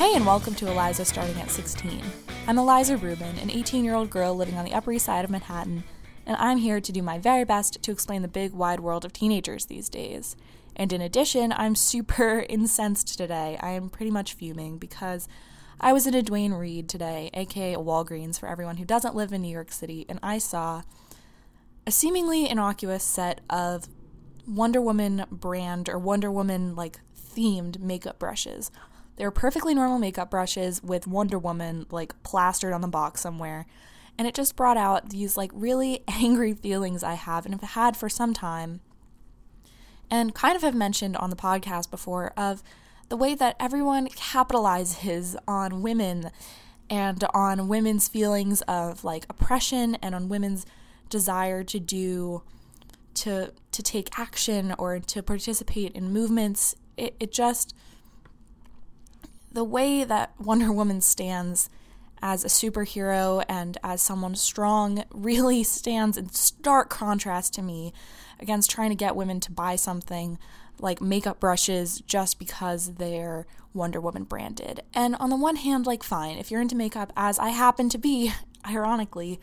Hey, and welcome to Eliza Starting at 16. I'm Eliza Rubin, an 18 year old girl living on the Upper East Side of Manhattan, and I'm here to do my very best to explain the big wide world of teenagers these days. And in addition, I'm super incensed today. I am pretty much fuming because I was in a Duane Reade today, aka Walgreens for everyone who doesn't live in New York City, and I saw a seemingly innocuous set of Wonder Woman brand or Wonder Woman like themed makeup brushes they were perfectly normal makeup brushes with Wonder Woman like plastered on the box somewhere. And it just brought out these like really angry feelings I have and have had for some time. And kind of have mentioned on the podcast before of the way that everyone capitalizes on women and on women's feelings of like oppression and on women's desire to do to to take action or to participate in movements it, it just the way that Wonder Woman stands as a superhero and as someone strong really stands in stark contrast to me against trying to get women to buy something like makeup brushes just because they're Wonder Woman branded. And on the one hand, like, fine, if you're into makeup, as I happen to be, ironically,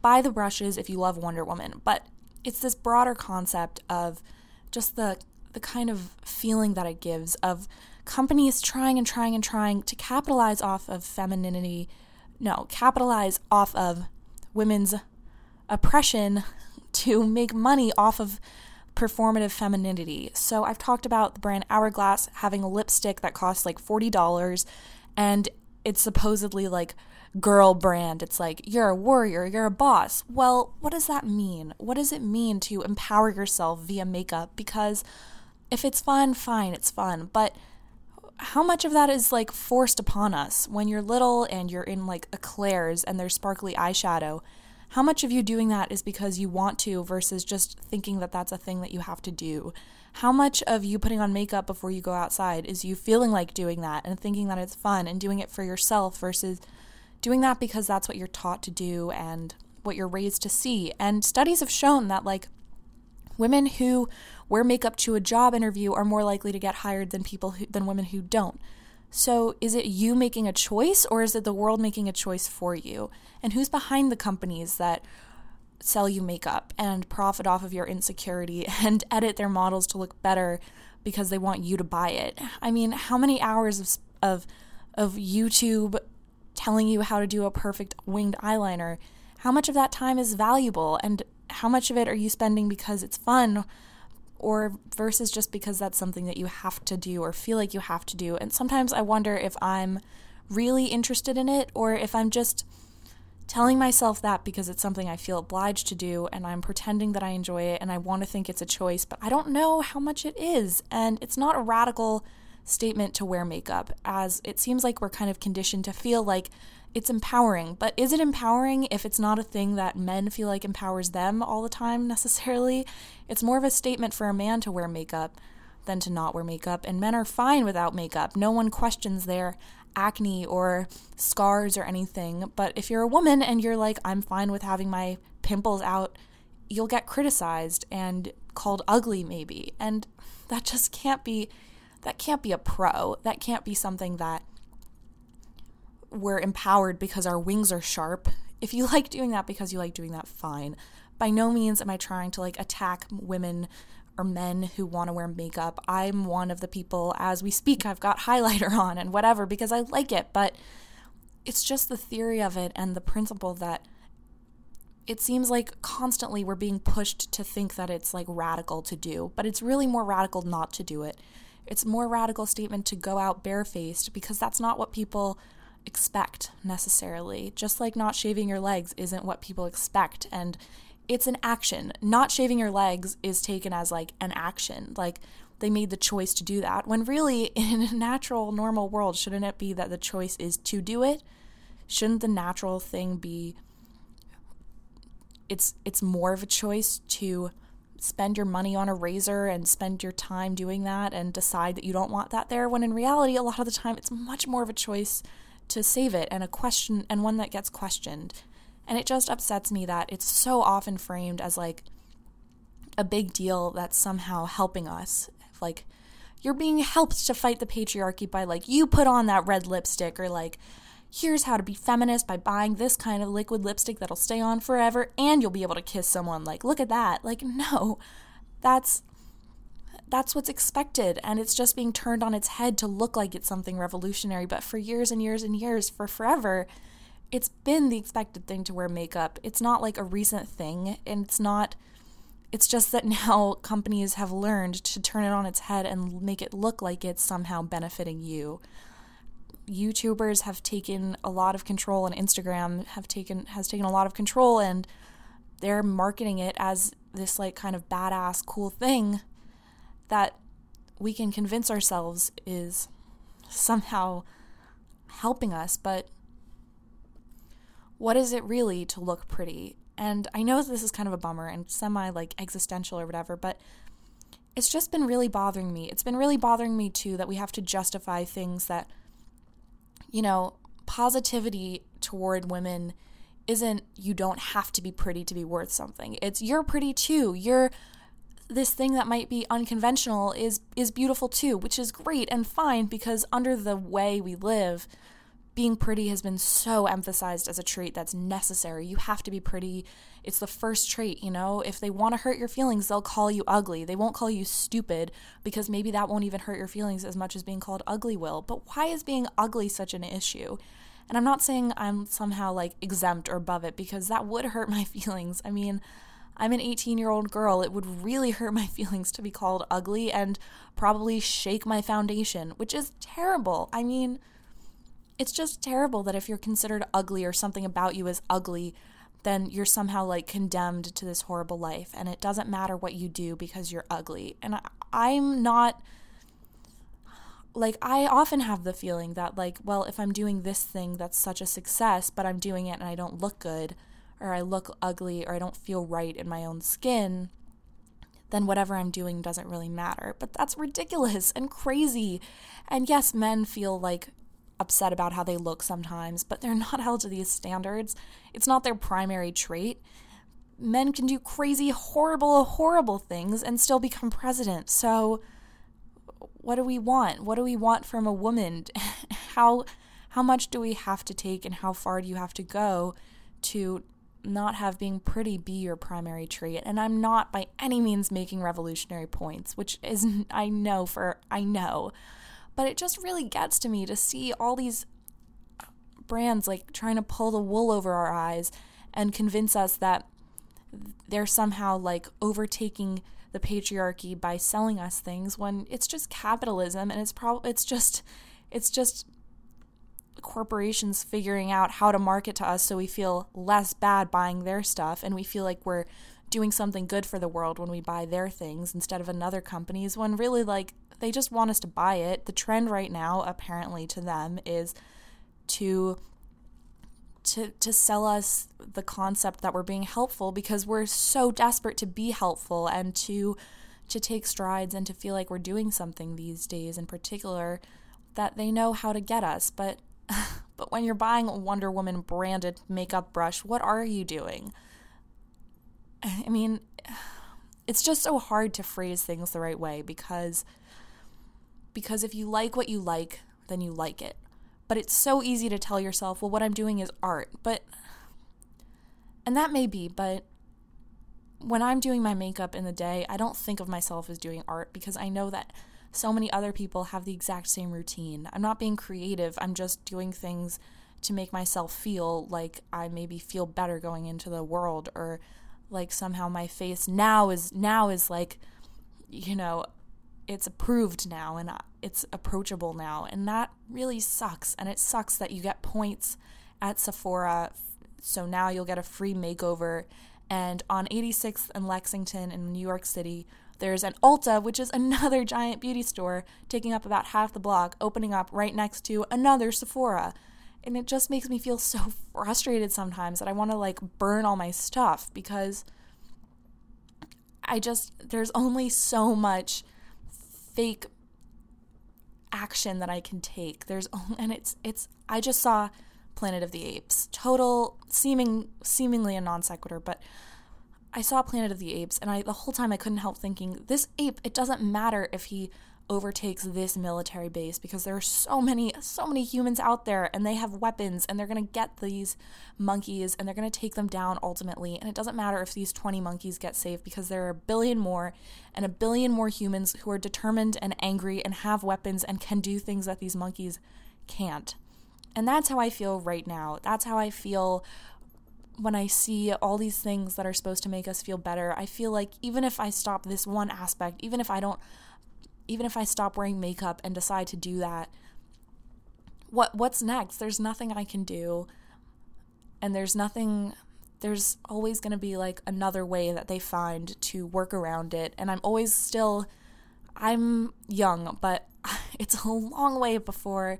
buy the brushes if you love Wonder Woman. But it's this broader concept of just the the kind of feeling that it gives of companies trying and trying and trying to capitalize off of femininity, no, capitalize off of women's oppression to make money off of performative femininity. So I've talked about the brand Hourglass having a lipstick that costs like $40 and it's supposedly like girl brand. It's like you're a warrior, you're a boss. Well, what does that mean? What does it mean to empower yourself via makeup? Because if it's fun, fine, it's fun. But how much of that is like forced upon us when you're little and you're in like a Claire's and there's sparkly eyeshadow? How much of you doing that is because you want to versus just thinking that that's a thing that you have to do? How much of you putting on makeup before you go outside is you feeling like doing that and thinking that it's fun and doing it for yourself versus doing that because that's what you're taught to do and what you're raised to see? And studies have shown that like women who wear makeup to a job interview are more likely to get hired than people who, than women who don't. So, is it you making a choice or is it the world making a choice for you? And who's behind the companies that sell you makeup and profit off of your insecurity and edit their models to look better because they want you to buy it? I mean, how many hours of of of YouTube telling you how to do a perfect winged eyeliner? How much of that time is valuable and how much of it are you spending because it's fun or versus just because that's something that you have to do or feel like you have to do. And sometimes I wonder if I'm really interested in it or if I'm just telling myself that because it's something I feel obliged to do and I'm pretending that I enjoy it and I want to think it's a choice, but I don't know how much it is. And it's not a radical statement to wear makeup, as it seems like we're kind of conditioned to feel like it's empowering. But is it empowering if it's not a thing that men feel like empowers them all the time necessarily? It's more of a statement for a man to wear makeup than to not wear makeup, and men are fine without makeup. No one questions their acne or scars or anything. But if you're a woman and you're like, I'm fine with having my pimples out, you'll get criticized and called ugly, maybe. And that just can't be. That can't be a pro. That can't be something that we're empowered because our wings are sharp. If you like doing that because you like doing that, fine. By no means am I trying to like attack women or men who want to wear makeup. I'm one of the people as we speak, I've got highlighter on and whatever because I like it, but it's just the theory of it and the principle that it seems like constantly we're being pushed to think that it's like radical to do, but it's really more radical not to do it. It's more radical statement to go out barefaced because that's not what people expect necessarily. Just like not shaving your legs isn't what people expect. And it's an action. Not shaving your legs is taken as like an action. Like they made the choice to do that. When really, in a natural, normal world, shouldn't it be that the choice is to do it? Shouldn't the natural thing be it's it's more of a choice to spend your money on a razor and spend your time doing that and decide that you don't want that there when in reality a lot of the time it's much more of a choice to save it and a question and one that gets questioned. And it just upsets me that it's so often framed as like a big deal that's somehow helping us. Like You're being helped to fight the patriarchy by like you put on that red lipstick or like here's how to be feminist by buying this kind of liquid lipstick that'll stay on forever and you'll be able to kiss someone like look at that like no that's that's what's expected and it's just being turned on its head to look like it's something revolutionary. But for years and years and years for forever it's been the expected thing to wear makeup. It's not like a recent thing and it's not it's just that now companies have learned to turn it on its head and make it look like it's somehow benefiting you. YouTubers have taken a lot of control and Instagram have taken has taken a lot of control and they're marketing it as this like kind of badass cool thing that we can convince ourselves is somehow helping us but what is it really to look pretty and i know this is kind of a bummer and semi like existential or whatever but it's just been really bothering me it's been really bothering me too that we have to justify things that you know, positivity toward women isn't you don't have to be pretty to be worth something. It's you're pretty too. You're this thing that might be unconventional is is beautiful too, which is great and fine because under the way we live, being pretty has been so emphasized as a trait that's necessary. You have to be pretty. It's the first trait, you know? If they want to hurt your feelings, they'll call you ugly. They won't call you stupid because maybe that won't even hurt your feelings as much as being called ugly will. But why is being ugly such an issue? And I'm not saying I'm somehow like exempt or above it because that would hurt my feelings. I mean, I'm an 18 year old girl. It would really hurt my feelings to be called ugly and probably shake my foundation, which is terrible. I mean, it's just terrible that if you're considered ugly or something about you is ugly, then you're somehow like condemned to this horrible life and it doesn't matter what you do because you're ugly. And I, am not like I often have the feeling that like, well, if I'm doing this thing that's such a success, but I'm doing it and I don't look good or I look ugly or I don't feel right in my own skin, then whatever I'm doing doesn't really matter. But that's ridiculous and crazy. And yes, men feel like upset about how they look sometimes, but they're not held to these standards. It's not their primary trait. Men can do crazy, horrible, horrible things and still become president. So, what do we want? What do we want from a woman? how how much do we have to take and how far do you have to go to not have being pretty be your primary trait? And I'm not by any means making revolutionary points, which is I know for I know but it just really gets to me to see all these brands like trying to pull the wool over our eyes and convince us that they're somehow like overtaking the patriarchy by selling us things when it's just capitalism and it's probably it's just it's just corporations figuring out how to market to us so we feel less bad buying their stuff and we feel like we're doing something good for the world when we buy their things instead of another company's when really like they just want us to buy it. The trend right now, apparently, to them is to to to sell us the concept that we're being helpful because we're so desperate to be helpful and to to take strides and to feel like we're doing something these days in particular that they know how to get us but but when you're buying a Wonder Woman branded makeup brush what are you doing I mean it's just so hard to phrase things the right way because because if you like what you like, then you like it. But it's so easy to tell yourself, well, what I'm doing is art. But, and that may be, but when I'm doing my makeup in the day, I don't think of myself as doing art because I know that so many other people have the exact same routine. I'm not being creative, I'm just doing things to make myself feel like I maybe feel better going into the world or like somehow my face now is now is like you know it's approved now and it's approachable now. And that really sucks. And it sucks that you get points at Sephora. So now you'll get a free makeover. And on 86th and Lexington in New York City there's an Ulta which is another giant beauty store taking up about half the block opening up right next to another Sephora and it just makes me feel so frustrated sometimes that I want to like burn all my stuff because I just there's only so much fake action that I can take. There's only, and it's it's I just saw Planet of the Apes. Total seeming seemingly a non sequitur, but I saw Planet of the Apes and I the whole time I couldn't help thinking this ape, it doesn't matter if he overtakes this military base because there are so many so many humans out there and they have weapons and they're going to get these monkeys and they're going to take them down ultimately and it doesn't matter if these 20 monkeys get saved because there are a billion more and a billion more humans who are determined and angry and have weapons and can do things that these monkeys can't. And that's how I feel right now. That's how I feel when I see all these things that are supposed to make us feel better. I feel like even if I stop this one aspect, even if I don't even if I stop wearing makeup and decide to do that, what what's next? There's nothing I can do. And there's nothing there's always going to be like another way that they find to work around it and I'm always still I'm young, but it's a long way before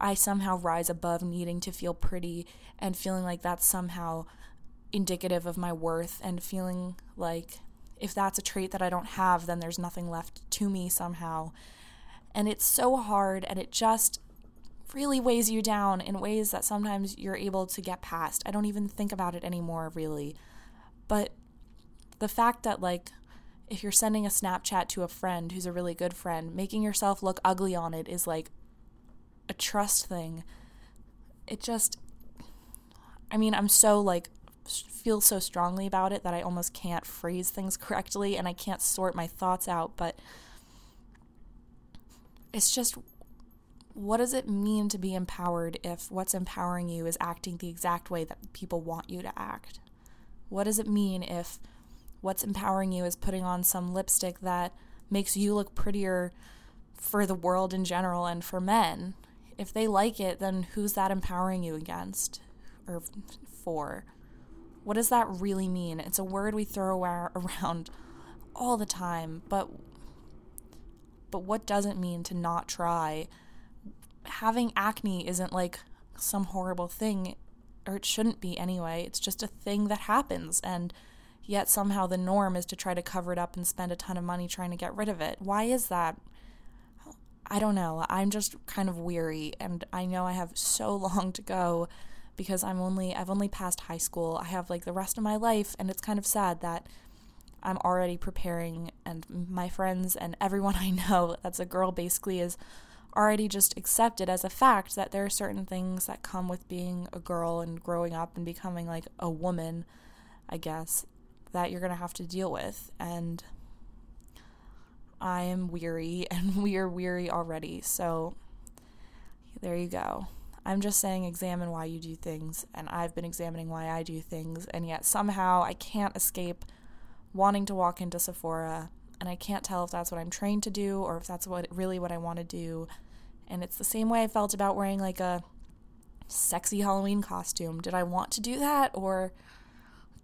I somehow rise above needing to feel pretty and feeling like that's somehow indicative of my worth and feeling like if that's a trait that I don't have, then there's nothing left to me somehow. And it's so hard and it just really weighs you down in ways that sometimes you're able to get past. I don't even think about it anymore, really. But the fact that, like, if you're sending a Snapchat to a friend who's a really good friend, making yourself look ugly on it is like a trust thing. It just, I mean, I'm so like, feel so strongly about it that I almost can't phrase things correctly and I can't sort my thoughts out, but it's just what does it mean to be empowered if what's empowering you is acting the exact way that people want you to act? What does it mean if what's empowering you is putting on some lipstick that makes you look prettier for the world in general and for men? If they like it, then who's that empowering you against or for? What does that really mean? It's a word we throw around all the time, but but what does it mean to not try? Having acne isn't like some horrible thing, or it shouldn't be anyway. It's just a thing that happens, and yet somehow the norm is to try to cover it up and spend a ton of money trying to get rid of it. Why is that? I don't know. I'm just kind of weary and I know I have so long to go because I'm only I've only passed high school. I have like the rest of my life and it's kind of sad that I'm already preparing and my friends and everyone I know that's a girl basically is already just accepted as a fact that there are certain things that come with being a girl and growing up and becoming like a woman, I guess, that you're going to have to deal with and I am weary and we are weary already. So there you go. I'm just saying examine why you do things, and I've been examining why I do things, and yet somehow I can't escape wanting to walk into Sephora, and I can't tell if that's what I'm trained to do or if that's what really what I want to do. And it's the same way I felt about wearing like a sexy Halloween costume. Did I want to do that or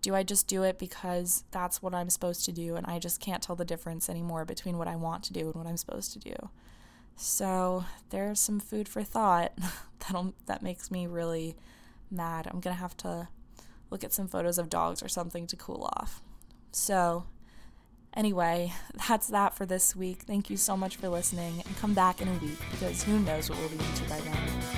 do I just do it because that's what I'm supposed to do and I just can't tell the difference anymore between what I want to do and what I'm supposed to do? So there's some food for thought that that makes me really mad. I'm gonna have to look at some photos of dogs or something to cool off. So anyway, that's that for this week. Thank you so much for listening and come back in a week because who knows what we'll be into by then.